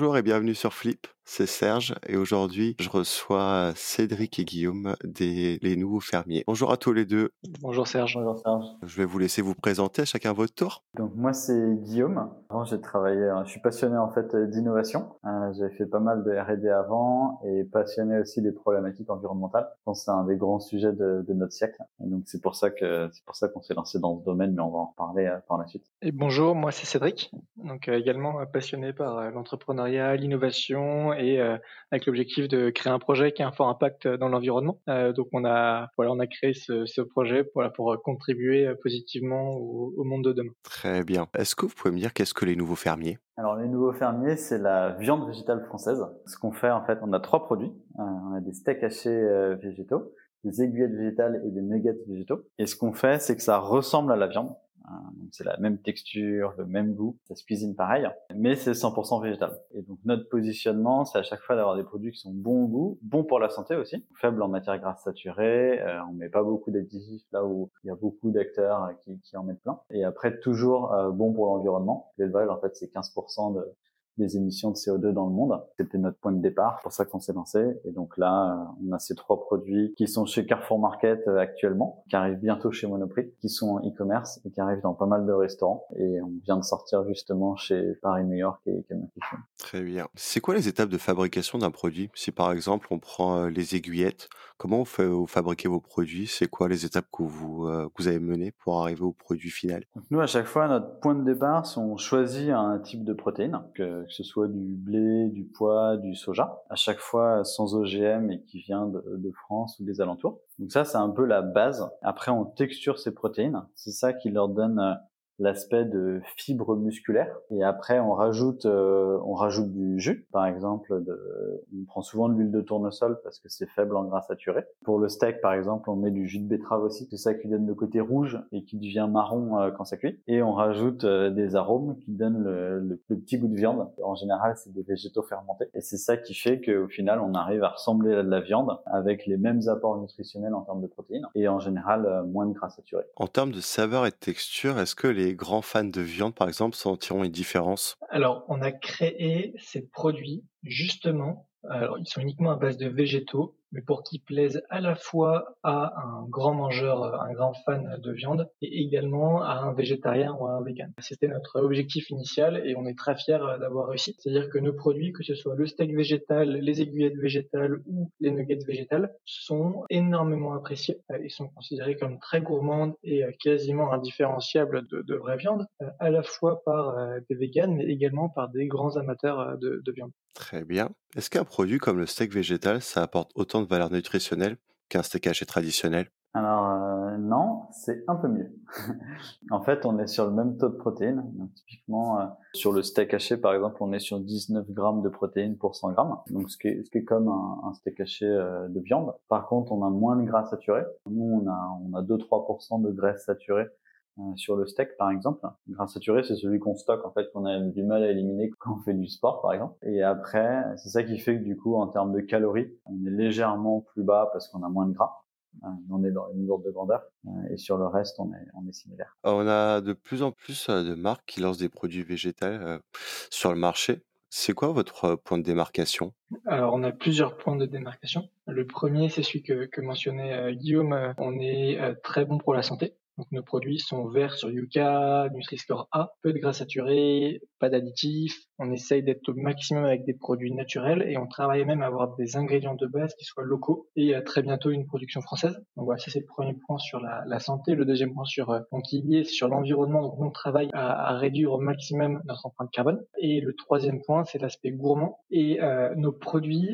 Bonjour et bienvenue sur Flip, c'est Serge et aujourd'hui je reçois Cédric et Guillaume des les nouveaux fermiers. Bonjour à tous les deux. Bonjour Serge. Bonjour Serge. Je vais vous laisser vous présenter chacun votre tour. Donc moi c'est Guillaume. Avant j'ai travaillé, euh, je suis passionné en fait euh, d'innovation. Euh, j'ai fait pas mal de R&D avant et passionné aussi des problématiques environnementales. Je pense que c'est un des grands sujets de, de notre siècle. Et donc c'est pour ça que c'est pour ça qu'on s'est lancé dans ce domaine, mais on va en reparler par la suite. Et bonjour, moi c'est Cédric. Donc également passionné par l'entreprise l'innovation et euh, avec l'objectif de créer un projet qui a un fort impact dans l'environnement. Euh, donc on a voilà, on a créé ce, ce projet voilà, pour contribuer positivement au, au, monde de demain. Très bien. Est-ce que vous pouvez me dire qu'est-ce que les nouveaux fermiers? Alors les nouveaux fermiers, c'est la viande végétale française. Ce qu'on fait en fait, on a trois produits. Euh, on a des steaks hachés végétaux des aiguillettes végétales et des nuggets végétaux. Et ce qu'on fait, c'est que ça ressemble à la viande. Hein, c'est la même texture, le même goût, ça se cuisine pareil, mais c'est 100% végétal. Et donc notre positionnement, c'est à chaque fois d'avoir des produits qui sont bons goût, bons pour la santé aussi, faibles en matière grasse saturée, euh, on met pas beaucoup d'additifs là où il y a beaucoup d'acteurs qui, qui, en mettent plein. Et après toujours euh, bon pour l'environnement. L'élevage en fait c'est 15% de, des émissions de CO2 dans le monde. C'était notre point de départ, pour ça qu'on s'est lancé. Et donc là, euh, on a ces trois produits qui sont chez Carrefour Market euh, actuellement, qui arrivent bientôt chez Monoprix, qui sont en e-commerce et qui arrivent dans pas mal de restaurants. Et on vient de sortir justement chez Paris New York et Canal Très bien. C'est quoi les étapes de fabrication d'un produit? Si par exemple on prend euh, les aiguillettes, comment vous, fabriquez vos produits? C'est quoi les étapes que vous, que vous avez menées pour arriver au produit final? Nous, à chaque fois, notre point de départ, c'est on choisit un type de protéine que que ce soit du blé, du pois, du soja, à chaque fois sans OGM et qui vient de, de France ou des alentours. Donc ça, c'est un peu la base. Après, on texture ces protéines. C'est ça qui leur donne euh, l'aspect de fibres musculaires. Et après, on rajoute, euh, on rajoute du jus. Par exemple, de, on prend souvent de l'huile de tournesol parce que c'est faible en gras saturé. Pour le steak, par exemple, on met du jus de betterave aussi. C'est ça qui donne le côté rouge et qui devient marron euh, quand ça cuit. Et on rajoute euh, des arômes qui donnent le, le, petit goût de viande. En général, c'est des végétaux fermentés. Et c'est ça qui fait qu'au final, on arrive à ressembler à de la viande avec les mêmes apports nutritionnels en termes de protéines et en général moins de gras saturé. En termes de saveur et de texture, est-ce que les grands fans de viande, par exemple, sentiront une différence? Alors, on a créé ces produits justement. Alors, ils sont uniquement à base de végétaux mais pour qu'ils plaisent à la fois à un grand mangeur, un grand fan de viande, et également à un végétarien ou à un vegan. C'était notre objectif initial et on est très fiers d'avoir réussi. C'est-à-dire que nos produits, que ce soit le steak végétal, les aiguillettes végétales ou les nuggets végétales, sont énormément appréciés. Ils sont considérés comme très gourmands et quasiment indifférenciables de, de vraie viande, à la fois par des végans, mais également par des grands amateurs de, de viande. Très bien. Est-ce qu'un produit comme le steak végétal, ça apporte autant de valeur nutritionnelle qu'un steak haché traditionnel? Alors euh, non, c'est un peu mieux. en fait, on est sur le même taux de protéines. Typiquement, euh, sur le steak haché, par exemple, on est sur 19 grammes de protéines pour 100 grammes. Donc ce qui est, comme un, steak haché euh, de viande. Par contre, on a moins de gras saturé. Nous, on a, on a 2-3% de graisse saturée sur le steak par exemple. Le gras saturé, c'est celui qu'on stocke en fait, qu'on a du mal à éliminer quand on fait du sport par exemple. Et après, c'est ça qui fait que du coup, en termes de calories, on est légèrement plus bas parce qu'on a moins de gras. Euh, on est dans une ordre de grandeur euh, et sur le reste, on est, on est similaire. On a de plus en plus de marques qui lancent des produits végétaux sur le marché. C'est quoi votre point de démarcation? Alors, on a plusieurs points de démarcation. Le premier, c'est celui que, que mentionnait Guillaume. On est très bon pour la santé. Donc nos produits sont verts sur Yuka, Nutri-Score A, peu de gras saturés, pas d'additifs. On essaye d'être au maximum avec des produits naturels et on travaille même à avoir des ingrédients de base qui soient locaux et euh, très bientôt une production française. Donc voilà, ça c'est le premier point sur la, santé. Le deuxième point sur euh, donc c'est sur l'environnement. Donc on travaille à, à, réduire au maximum notre empreinte carbone. Et le troisième point c'est l'aspect gourmand. Et euh, nos produits,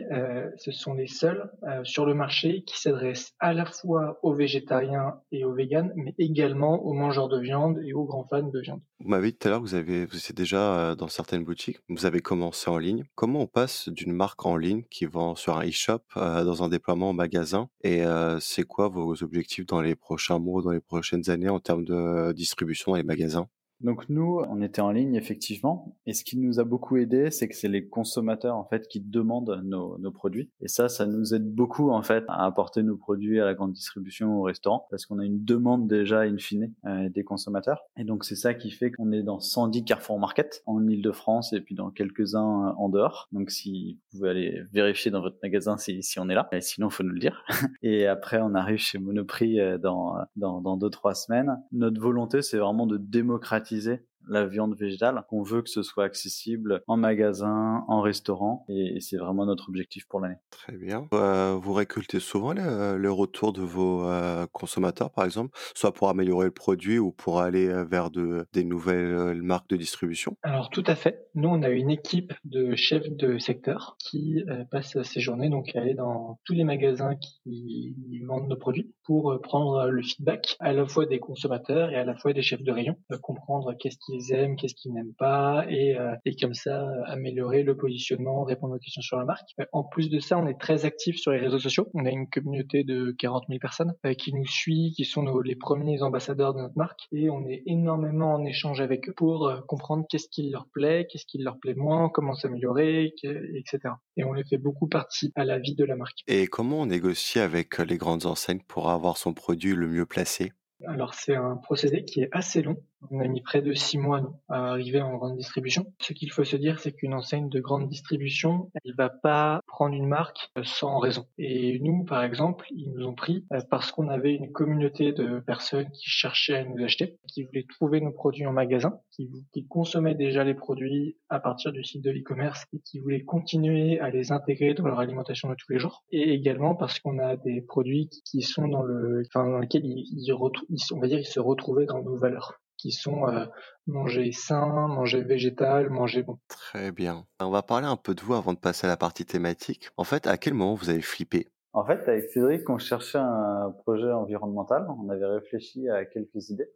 ce sont les seuls sur le marché qui s'adressent à la fois aux végétariens et aux véganes, mais également aux mangeurs de viande et aux grands fans de viande. Vous m'avez dit tout à l'heure que vous avez, vous étiez déjà euh, dans certaines boutiques, vous avez commencé en ligne. Comment on passe d'une marque en ligne qui vend sur un e-shop euh, dans un déploiement en magasin Et euh, c'est quoi vos objectifs dans les prochains mois, dans les prochaines années en termes de distribution les magasins? Donc nous, on était en ligne effectivement, et ce qui nous a beaucoup aidé, c'est que c'est les consommateurs en fait qui demandent nos, nos, produits, et ça, ça nous aide beaucoup en fait à apporter nos produits à la grande distribution au restaurant, parce qu'on a une demande déjà in fine euh, des consommateurs, et donc c'est ça qui fait qu'on est dans 110 Carrefour Market en Ile-de-France et puis dans quelques-uns en dehors. Donc si vous pouvez aller vérifier dans votre magasin si, si on est là, et sinon faut nous le dire. et après, on arrive chez Monoprix euh, dans dans dans deux trois semaines. Notre volonté, c'est vraiment de démocratiser automatisé la viande végétale. On veut que ce soit accessible en magasin, en restaurant, et c'est vraiment notre objectif pour l'année. Très bien. Euh, vous récoltez souvent le, retour de vos euh, consommateurs, par exemple, soit pour améliorer le produit ou pour aller euh, vers de, des nouvelles marques de distribution? Alors tout à fait. Nous, on a une équipe de chefs de secteur qui passe ces journées donc à aller dans tous les magasins qui vendent nos produits pour prendre le feedback à la fois des consommateurs et à la fois des chefs de rayon, comprendre qu'est-ce qu'ils aiment, qu'est-ce qu'ils n'aiment pas, et, euh, et comme ça améliorer le positionnement, répondre aux questions sur la marque. En plus de ça, on est très actif sur les réseaux sociaux. On a une communauté de 40 000 personnes euh, qui nous suit, qui sont nos, les premiers ambassadeurs de notre marque, et on est énormément en échange avec eux pour euh, comprendre qu'est-ce qui leur plaît, qu'est-ce qui leur plaît moins, comment s'améliorer, etc. Et on les fait beaucoup partie à la vie de la marque. Et comment on négocie avec les grandes enseignes pour avoir son produit le mieux placé? Alors c'est un procédé qui est assez long. On a mis près de six mois à arriver en grande distribution. Ce qu'il faut se dire, c'est qu'une enseigne de grande distribution, elle va pas prendre une marque euh, sans raison. Et nous, par exemple, ils nous ont pris euh, parce qu'on avait une communauté de personnes qui cherchaient à nous acheter, qui voulaient trouver nos produits en magasin, qui, consommaient déjà les produits à partir du site de l'e-commerce et qui voulaient continuer à les intégrer dans leur alimentation de tous les jours. Et également parce qu'on a des produits qui sont dans le, enfin, dans lesquels ils, on va dire, ils se retrouvaient dans nos valeurs qui sont euh, manger sain, manger végétal, manger bon. Très bien. On va parler un peu de vous avant de passer à la partie thématique. En fait, à quel moment vous avez flippé? En fait, avec Cédric, on cherchait un projet environnemental. On avait réfléchi à quelques idées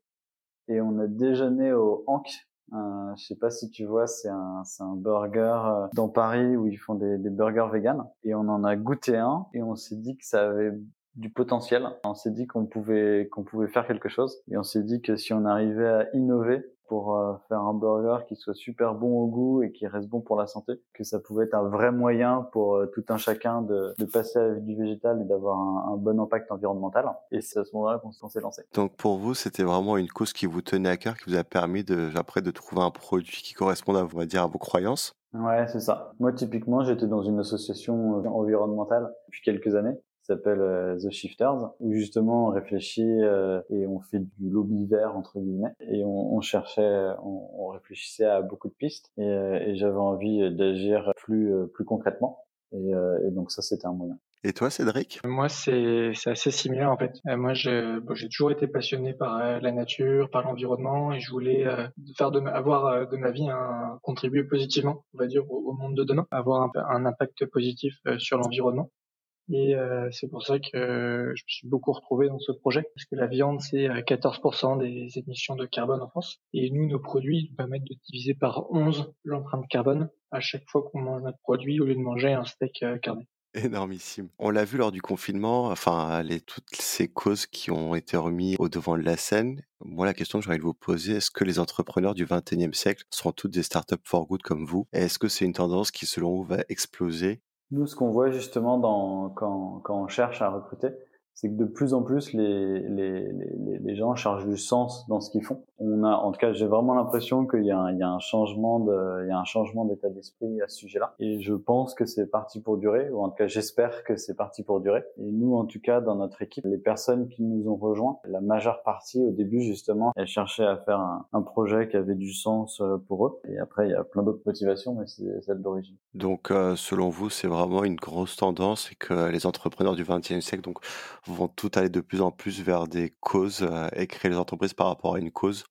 et on a déjeuné au Hank. Euh, je sais pas si tu vois, c'est un, c'est un burger euh, dans Paris où ils font des, des burgers vegan. Et on en a goûté un et on s'est dit que ça avait du potentiel. On s'est dit qu'on pouvait qu'on pouvait faire quelque chose et on s'est dit que si on arrivait à innover pour euh, faire un burger qui soit super bon au goût et qui reste bon pour la santé, que ça pouvait être un vrai moyen pour euh, tout un chacun de, de passer à du végétal et d'avoir un, un, bon impact environnemental. Et c'est à ce moment-là qu'on s'est lancé. Donc pour vous, c'était vraiment une cause qui vous tenait à cœur, qui vous a permis de après de trouver un produit qui corresponde à, on va dire, à vos croyances? Ouais, c'est ça. Moi, typiquement, j'étais dans une association euh, environnementale depuis quelques années s'appelle euh, The Shifters, où justement on réfléchit euh, et on fait du lobby vert entre guillemets, et on, on cherchait, on, on, réfléchissait à beaucoup de pistes, et, euh, et j'avais envie d'agir plus plus concrètement, et, et donc ça c'était un moyen. Et toi, Cédric? Moi, c'est assez similaire en fait. moi, j'ai bon, toujours été passionné par la nature, par l'environnement, et je voulais faire de avoir de ma vie un contribuer positivement, on va dire, au, monde de demain, avoir un, un impact positif sur l'environnement. Et euh, c'est pour ça que je me suis beaucoup retrouvé dans ce projet, parce que la viande, c'est 14% euh, des émissions de carbone en France. Et nous, nos produits nous permettent de diviser par 11 l'empreinte carbone à chaque fois qu'on mange notre produit au lieu de manger un steak euh, carné. Énormissime. On l'a vu lors du confinement, enfin, les, toutes ces causes qui ont été remises au devant de la scène. Moi, la question que j'aurais de vous poser, est-ce que les entrepreneurs du 21e siècle seront toutes des startups for good comme vous? Est-ce que c'est une tendance qui, selon vous, va exploser nous, ce qu'on voit justement dans, quand, quand on cherche à recruter, c'est que de plus en plus les, les, les, gens cherchent du sens dans ce qu'ils font. On a, en tout cas, j'ai vraiment l'impression qu'il y a un, y a un changement de, il y a un changement d'état d'esprit à ce sujet-là. Et je pense que c'est parti pour durer, ou en tout cas, j'espère que c'est parti pour durer. Et nous, en tout cas, dans notre équipe, les personnes qui nous ont rejoints, la majeure partie, au début, justement, elles cherchaient à faire un, un projet qui avait du sens euh, pour eux. Et après, il y a plein d'autres motivations, mais c'est celle d'origine. Donc, euh, selon vous, c'est vraiment une grosse tendance et que les entrepreneurs du 20e siècle, donc, vont tout aller de plus en plus vers des causes euh, et créer les entreprises par rapport à une cause,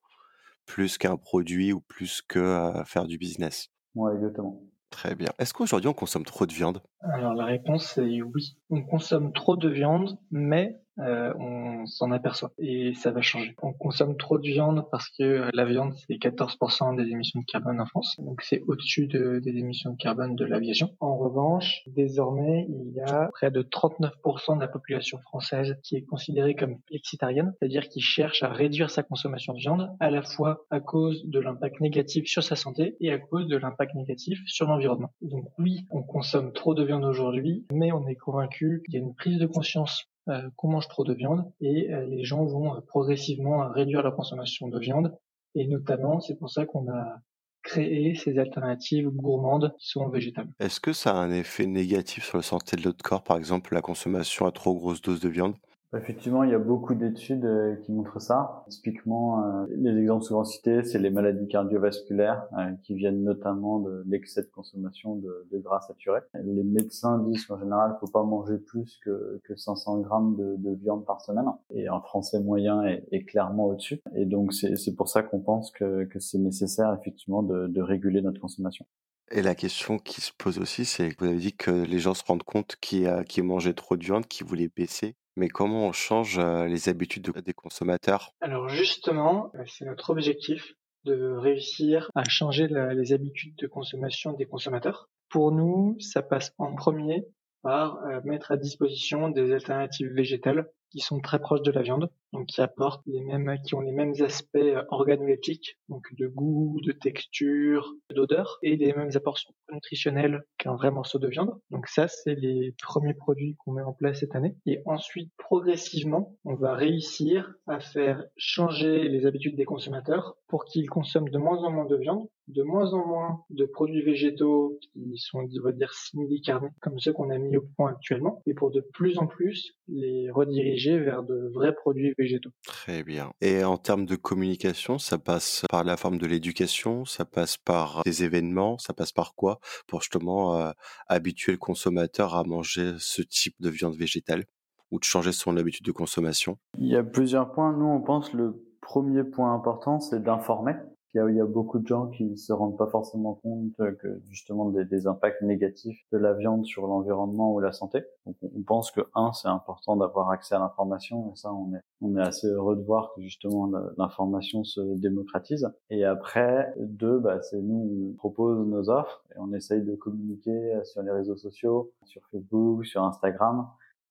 plus qu'un produit ou plus que euh, faire du business. Ouais, exactement. Très bien. Est-ce qu'aujourd'hui on consomme trop de viande? Alors la réponse est oui. On consomme trop de viande, mais euh, on s'en aperçoit et ça va changer. On consomme trop de viande parce que la viande c'est 14% des émissions de carbone en France, donc c'est au-dessus de, des émissions de carbone de l'aviation. En revanche, désormais il y a près de 39% de la population française qui est considérée comme flexitarienne, c'est-à-dire qui cherche à réduire sa consommation de viande à la fois à cause de l'impact négatif sur sa santé et à cause de l'impact négatif sur l'environnement. Donc oui, on consomme trop de viande aujourd'hui, mais on est convaincu qu'il y a une prise de conscience qu'on mange trop de viande et euh, les gens vont euh, progressivement réduire leur consommation de viande. Et notamment c'est pour ça qu'on a créé ces alternatives gourmandes qui sont végétales. Est-ce que ça a un effet négatif sur la santé de notre corps, par exemple la consommation à trop grosse dose de viande? Effectivement, il y a beaucoup d'études euh, qui montrent ça. Typiquement, euh, les exemples souvent cités, c'est les maladies cardiovasculaires euh, qui viennent notamment de l'excès de consommation de, de, gras saturés. Les médecins disent qu'en général, il faut pas manger plus que, que 500 grammes de, de, viande par semaine. Et un Français moyen est, clairement au-dessus. Et donc, c'est pour ça qu'on pense que, c'est nécessaire effectivement de, réguler notre consommation. Et la question qui se pose aussi, c'est que vous avez dit que les gens se rendent compte qu'ils qu mangeaient trop de viande, qu'ils voulaient baisser. Mais comment on change les habitudes des consommateurs? Alors justement, c'est notre objectif de réussir à changer les habitudes de consommation des consommateurs. Pour nous, ça passe en premier par mettre à disposition des alternatives végétales qui sont très proches de la viande, donc qui apportent les mêmes, qui ont les mêmes aspects organoleptiques, donc de goût, de texture, d'odeur, et les mêmes apports nutritionnels qu'un vrai morceau de viande. Donc ça, c'est les premiers produits qu'on met en place cette année. Et ensuite, progressivement, on va réussir à faire changer les habitudes des consommateurs pour qu'ils consomment de moins en moins de viande, de moins en moins de produits végétaux qui sont, on va dire, simili-carnés, comme ceux qu'on a mis au point actuellement, et pour de plus en plus les rediriger vers de vrais produits végétaux. Très bien. Et en termes de communication, ça passe par la forme de l'éducation, ça passe par des événements, ça passe par quoi pour justement euh, habituer le consommateur à manger ce type de viande végétale ou de changer son habitude de consommation? Il y a plusieurs points. Nous, on pense le premier point important, c'est d'informer. Il y, a, beaucoup de gens qui se rendent pas forcément compte que justement des, des impacts négatifs de la viande sur l'environnement ou la santé. Donc on pense que un, c'est important d'avoir accès à l'information et ça on est on est assez heureux de voir que justement l'information se démocratise. Et après deux, bah, c'est nous on propose nos offres et on essaye de communiquer sur les réseaux sociaux, sur Facebook, sur Instagram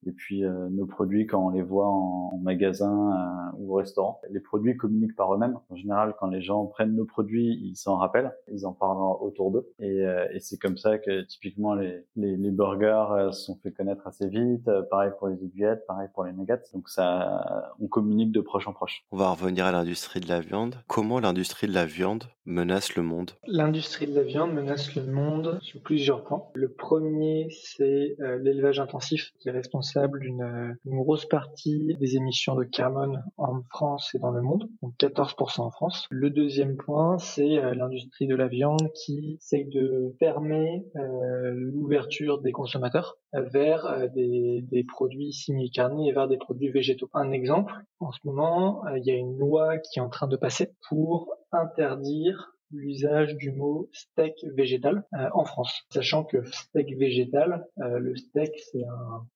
et puis euh, nos produits, quand on les voit en, magasin euh, ou au restaurant, les produits communiquent par eux-mêmes. En général, quand les gens prennent nos produits, ils s'en rappellent, ils en parlent autour d'eux. Et, euh, et c'est comme ça que typiquement les, les, les burgers se sont fait connaître assez vite. pareil pour les aiguillettes, pareil pour les nuggets. Donc ça, on communique de proche en proche. On va revenir à l'industrie de la viande. Comment l'industrie de la viande menace le monde? L'industrie de la viande menace le monde sur plusieurs plans. Le premier, c'est l'élevage intensif qui est responsable d'une grosse partie des émissions de carbone en France et dans le monde, donc 14% en France. Le deuxième point, c'est euh, l'industrie de la viande qui essaye de fermer euh, l'ouverture des consommateurs vers euh, des, produits simi-carnés et vers des produits végétaux. Un exemple, en ce moment, il y a une loi qui est en train de passer pour interdire l'usage du mot steak végétal euh, en France. Sachant que steak végétal, euh, le steak c'est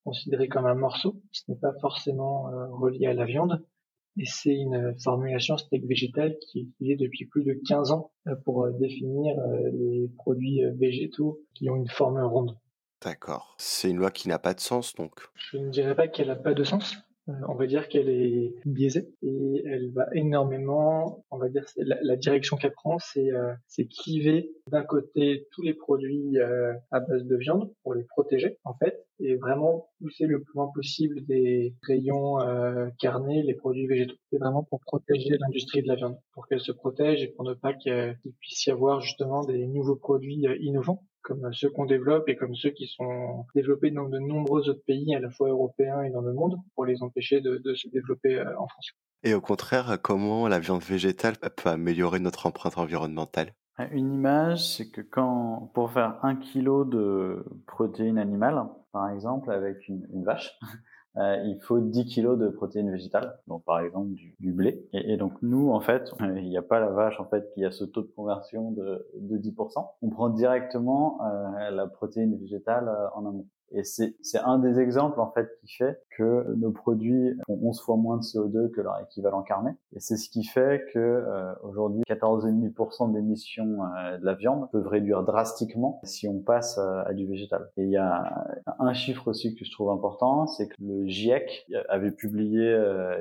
considéré comme un morceau, ce n'est pas forcément euh, relié à la viande, et c'est une formulation steak végétal qui est utilisée depuis plus de 15 ans pour définir les produits végétaux qui ont une forme ronde. D'accord. C'est une loi qui n'a pas de sens donc. Je ne dirais pas qu'elle n'a pas de sens. Euh, on va dire qu'elle est biaisée et elle va énormément, on va dire, la, la direction qu'elle prend, c'est euh, cliver d'un côté tous les produits euh, à base de viande pour les protéger en fait et vraiment pousser le plus loin possible des rayons euh, carnés, les produits végétaux. C'est vraiment pour protéger l'industrie de la viande, pour qu'elle se protège et pour ne pas qu'il puisse y avoir justement des nouveaux produits innovants comme ceux qu'on développe et comme ceux qui sont développés dans de nombreux autres pays, à la fois européens et dans le monde, pour les empêcher de, de se développer euh, en France. Et au contraire, comment la viande végétale peut améliorer notre empreinte environnementale? Une image, c'est que quand, pour faire un kilo de protéines animales, par exemple, avec une, une vache, euh, il faut 10 kilos de protéines végétales, donc par exemple du, du blé. Et, et, donc nous, en fait, il n'y a pas la vache en fait qui a ce taux de conversion de, de 10%. On prend directement euh, la protéine végétale euh, en amont. Et c'est un des exemples en fait qui fait que nos produits font 11 fois moins de CO2 que leur équivalent carné. Et c'est ce qui fait que euh, aujourd'hui 14,5% d'émissions euh, de la viande peuvent réduire drastiquement si on passe euh, à du végétal. Et il y a un chiffre aussi que je trouve important, c'est que le GIEC avait publié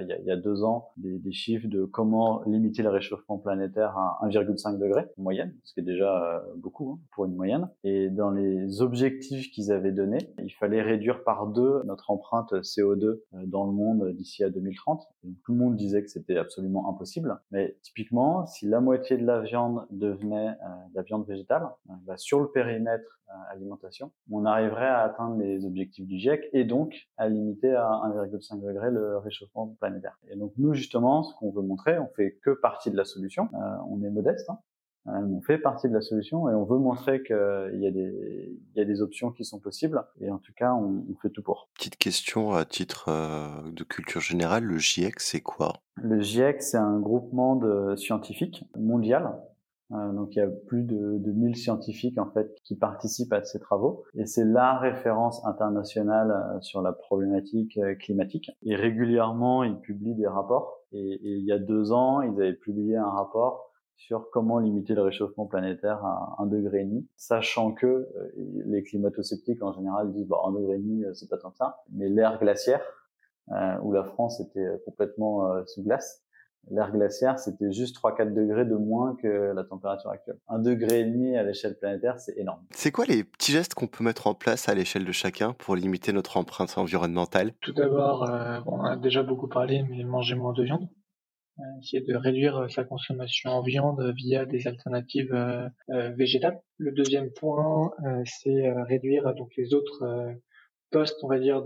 il, y a, y a, deux ans des, des, chiffres de comment limiter le réchauffement planétaire à 1,5 degré en moyenne, ce qui est déjà beaucoup hein, pour une moyenne. Et dans les objectifs qu'ils avaient donnés, il fallait réduire par deux notre empreinte CO2 euh, dans le monde d'ici à 2030. tout le monde disait que c'était absolument impossible. Mais typiquement, si la moitié de la viande devenait euh, de la viande végétale, euh, bah, sur le périmètre alimentation, on arriverait à atteindre les objectifs du GIEC et donc à limiter à 1,5 degré le réchauffement planétaire. Et donc nous justement, ce qu'on veut montrer, on fait que partie de la solution. on est modeste, hein, euh, on fait partie de la solution et on veut montrer qu'il y a des il y a des options qui sont possibles et en tout cas on, on fait tout pour. Petite question à titre euh, de culture générale, le GIEC c'est quoi? Le GIEC c'est un groupement de scientifiques mondial. Euh, donc il y a plus de, de 1000 scientifiques en fait qui participent à ces travaux et c'est la référence internationale euh, sur la problématique climatique. Et régulièrement ils publient des rapports et, et il y a deux ans ils avaient publié un rapport sur comment limiter le réchauffement planétaire à un degré et demi, sachant que euh, les climato-sceptiques en général disent bah un degré et demi euh, c'est pas tant que ça, mais l'ère glaciaire euh, où la France était complètement sous glace, l'ère glaciaire c'était juste 3-4 degrés de moins que la température actuelle. Un degré et demi à l'échelle planétaire c'est énorme. C'est quoi les petits gestes qu'on peut mettre en place à l'échelle de chacun pour limiter notre empreinte environnementale? Tout d'abord, on a déjà beaucoup parlé, mais manger moins de viande essayer de réduire euh, sa consommation en viande via des alternatives euh, euh, végétales. Le deuxième point, c'est réduire donc les autres postes, on va dire,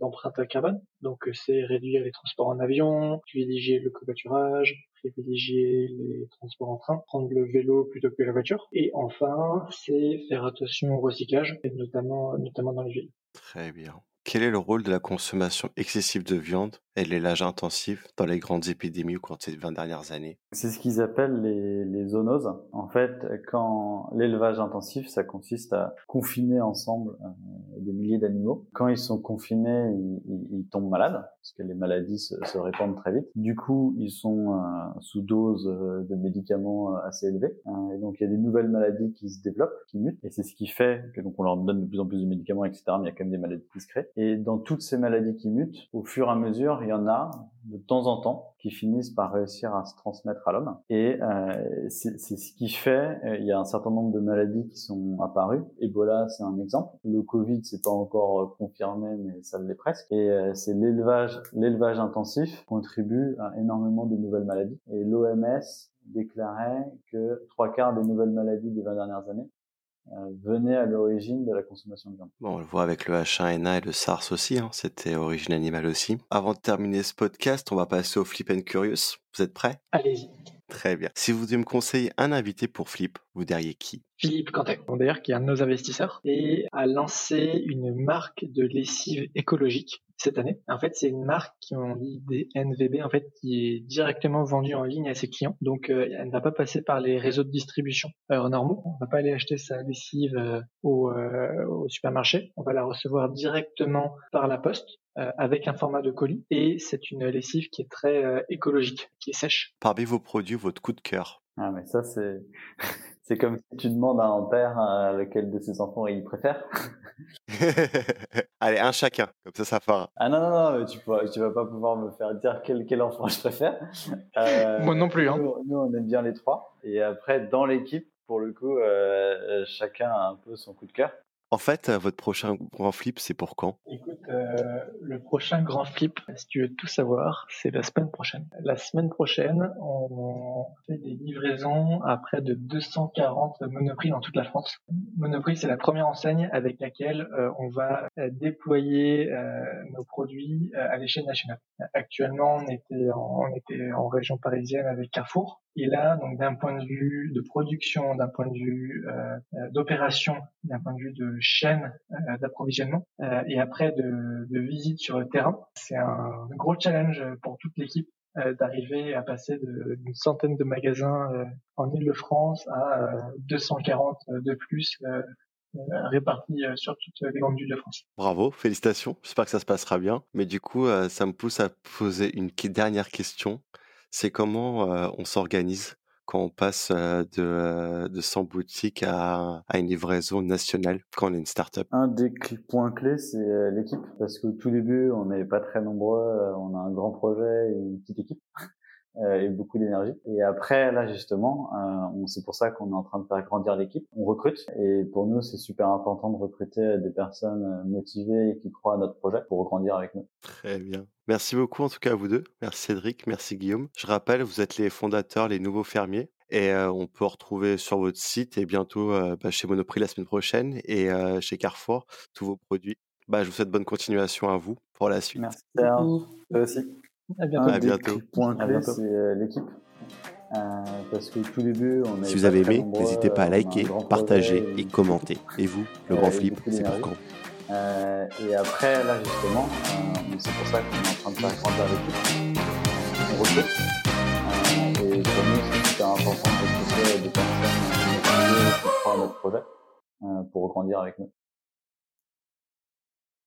d'empreinte carbone. Donc, c'est réduire les transports en avion, privilégier le covoiturage, privilégier les transports en train, prendre le vélo plutôt que la voiture. Et enfin, c'est faire attention au recyclage, et notamment, notamment dans les villes. Très bien. Quel est le rôle de la consommation excessive de viande et l'élage intensif dans les grandes épidémies au cours de ces 20 dernières années? C'est ce qu'ils appellent les, les, zoonoses. En fait, quand l'élevage intensif, ça consiste à confiner ensemble euh, des milliers d'animaux. Quand ils sont confinés, ils, tombent malades, parce que les maladies se, répandent très vite. Du coup, ils sont euh, sous dose euh, de médicaments assez élevés. et donc, il y a des nouvelles maladies qui se développent, qui mutent. Et c'est ce qui fait que donc on leur donne de plus en plus de médicaments, etc. Mais il y a quand même des maladies qui se créent. Et dans toutes ces maladies qui mutent, au fur et à mesure, il y en a de temps en temps qui finissent par réussir à se transmettre à l'homme. Et euh, c'est ce qui fait, euh, il y a un certain nombre de maladies qui sont apparues. Ebola, c'est un exemple. Le Covid, c'est pas encore euh, confirmé, mais ça l'est presque. Et euh, c'est l'élevage, l'élevage intensif contribue à énormément de nouvelles maladies. Et l'OMS déclarait que trois quarts des nouvelles maladies des 20 dernières années venait à l'origine de la consommation de viande. Bon, on le voit avec le H1N1 et le SARS aussi, hein, c'était origine animale aussi. Avant de terminer ce podcast, on va passer au Flip and Curious. Vous êtes prêts? Allez-y. Très bien. Si vous devez me conseiller un invité pour Flip, vous diriez qui? Philippe Cantet, d'ailleurs qui est un de nos investisseurs, et a lancé une marque de lessive écologique cette année. En fait, c'est une marque qui on dit des NVB en fait qui est directement vendue en ligne à ses clients. Donc, euh, elle ne va pas passer par les réseaux de distribution euh, normaux. On va pas aller acheter sa lessive euh, au, au supermarché. On va la recevoir directement par la poste avec un format de colis et c'est une lessive qui est très écologique, qui est sèche. Parmi vos produits, votre coup de cœur Ah mais ça c'est c'est comme si tu demandes à un père euh, lequel de ses enfants il préfère. Allez, un chacun, comme ça, ça fera. Ah non, non, non, tu, ne tu vas pas pouvoir me faire dire quel, quel enfant je préfère. Euh, Moi non plus. Hein. Nous, on aime bien les trois. Et après, dans l'équipe, pour le coup, euh, chacun a un peu son coup de cœur. En fait, votre prochain grand flip, c'est pour quand? Écoute, euh, le prochain grand flip, si tu veux tout savoir, c'est la semaine prochaine. La semaine prochaine, on fait des livraisons à près de 240 Monoprix dans toute la France. Monoprix, c'est la première enseigne avec laquelle euh, on va euh, déployer nos produits à l'échelle nationale. Actuellement, on était en, on était en région parisienne avec Carrefour. Et là, donc d'un point de vue de production, d'un point de vue d'opération, d'un point de vue de chaîne euh, d'approvisionnement euh, et après de, visite sur le terrain. C'est un gros challenge pour toute l'équipe euh, d'arriver à passer d'une centaine de magasins en Ile-de-France à 240 de plus répartis sur toutes les grandes villes de France. Bravo, félicitations. J'espère que ça se passera bien. Mais du coup, ça me pousse à poser une dernière question. C'est comment on s'organise quand on passe de, de 100 boutiques à, à, une livraison nationale quand on est une startup Un des points clés, c'est l'équipe. Parce qu'au tout début, on n'est pas très nombreux. On a un grand projet et une petite équipe. Euh, et beaucoup d'énergie. Et après, là justement, euh, c'est pour ça qu'on est en train de faire grandir l'équipe. On recrute et pour nous, c'est super important de recruter des personnes euh, motivées et qui croient à notre projet pour grandir avec nous. Très bien. Merci beaucoup en tout cas à vous deux. Merci Cédric, merci Guillaume. Je rappelle, vous êtes les fondateurs, les nouveaux fermiers. Et euh, on peut retrouver sur votre site et bientôt euh, bah, chez Monoprix la semaine prochaine et euh, chez Carrefour tous vos produits. Bah, je vous souhaite bonne continuation à vous pour la suite. Merci. Toi aussi. À bientôt. À bientôt. Point clé, c'est euh, l'équipe. Euh, parce que tout début, on Si vous avez aimé, n'hésitez pas à liker, partager et commenter. Et vous, le grand flip, c'est pour quand euh, Et après, là justement, euh, c'est pour ça qu'on est en train de faire grandir l'équipe. On recrute. Euh, et pour nous, c'est super important de recruter des personnes qui croient à notre projet pour grandir avec nous.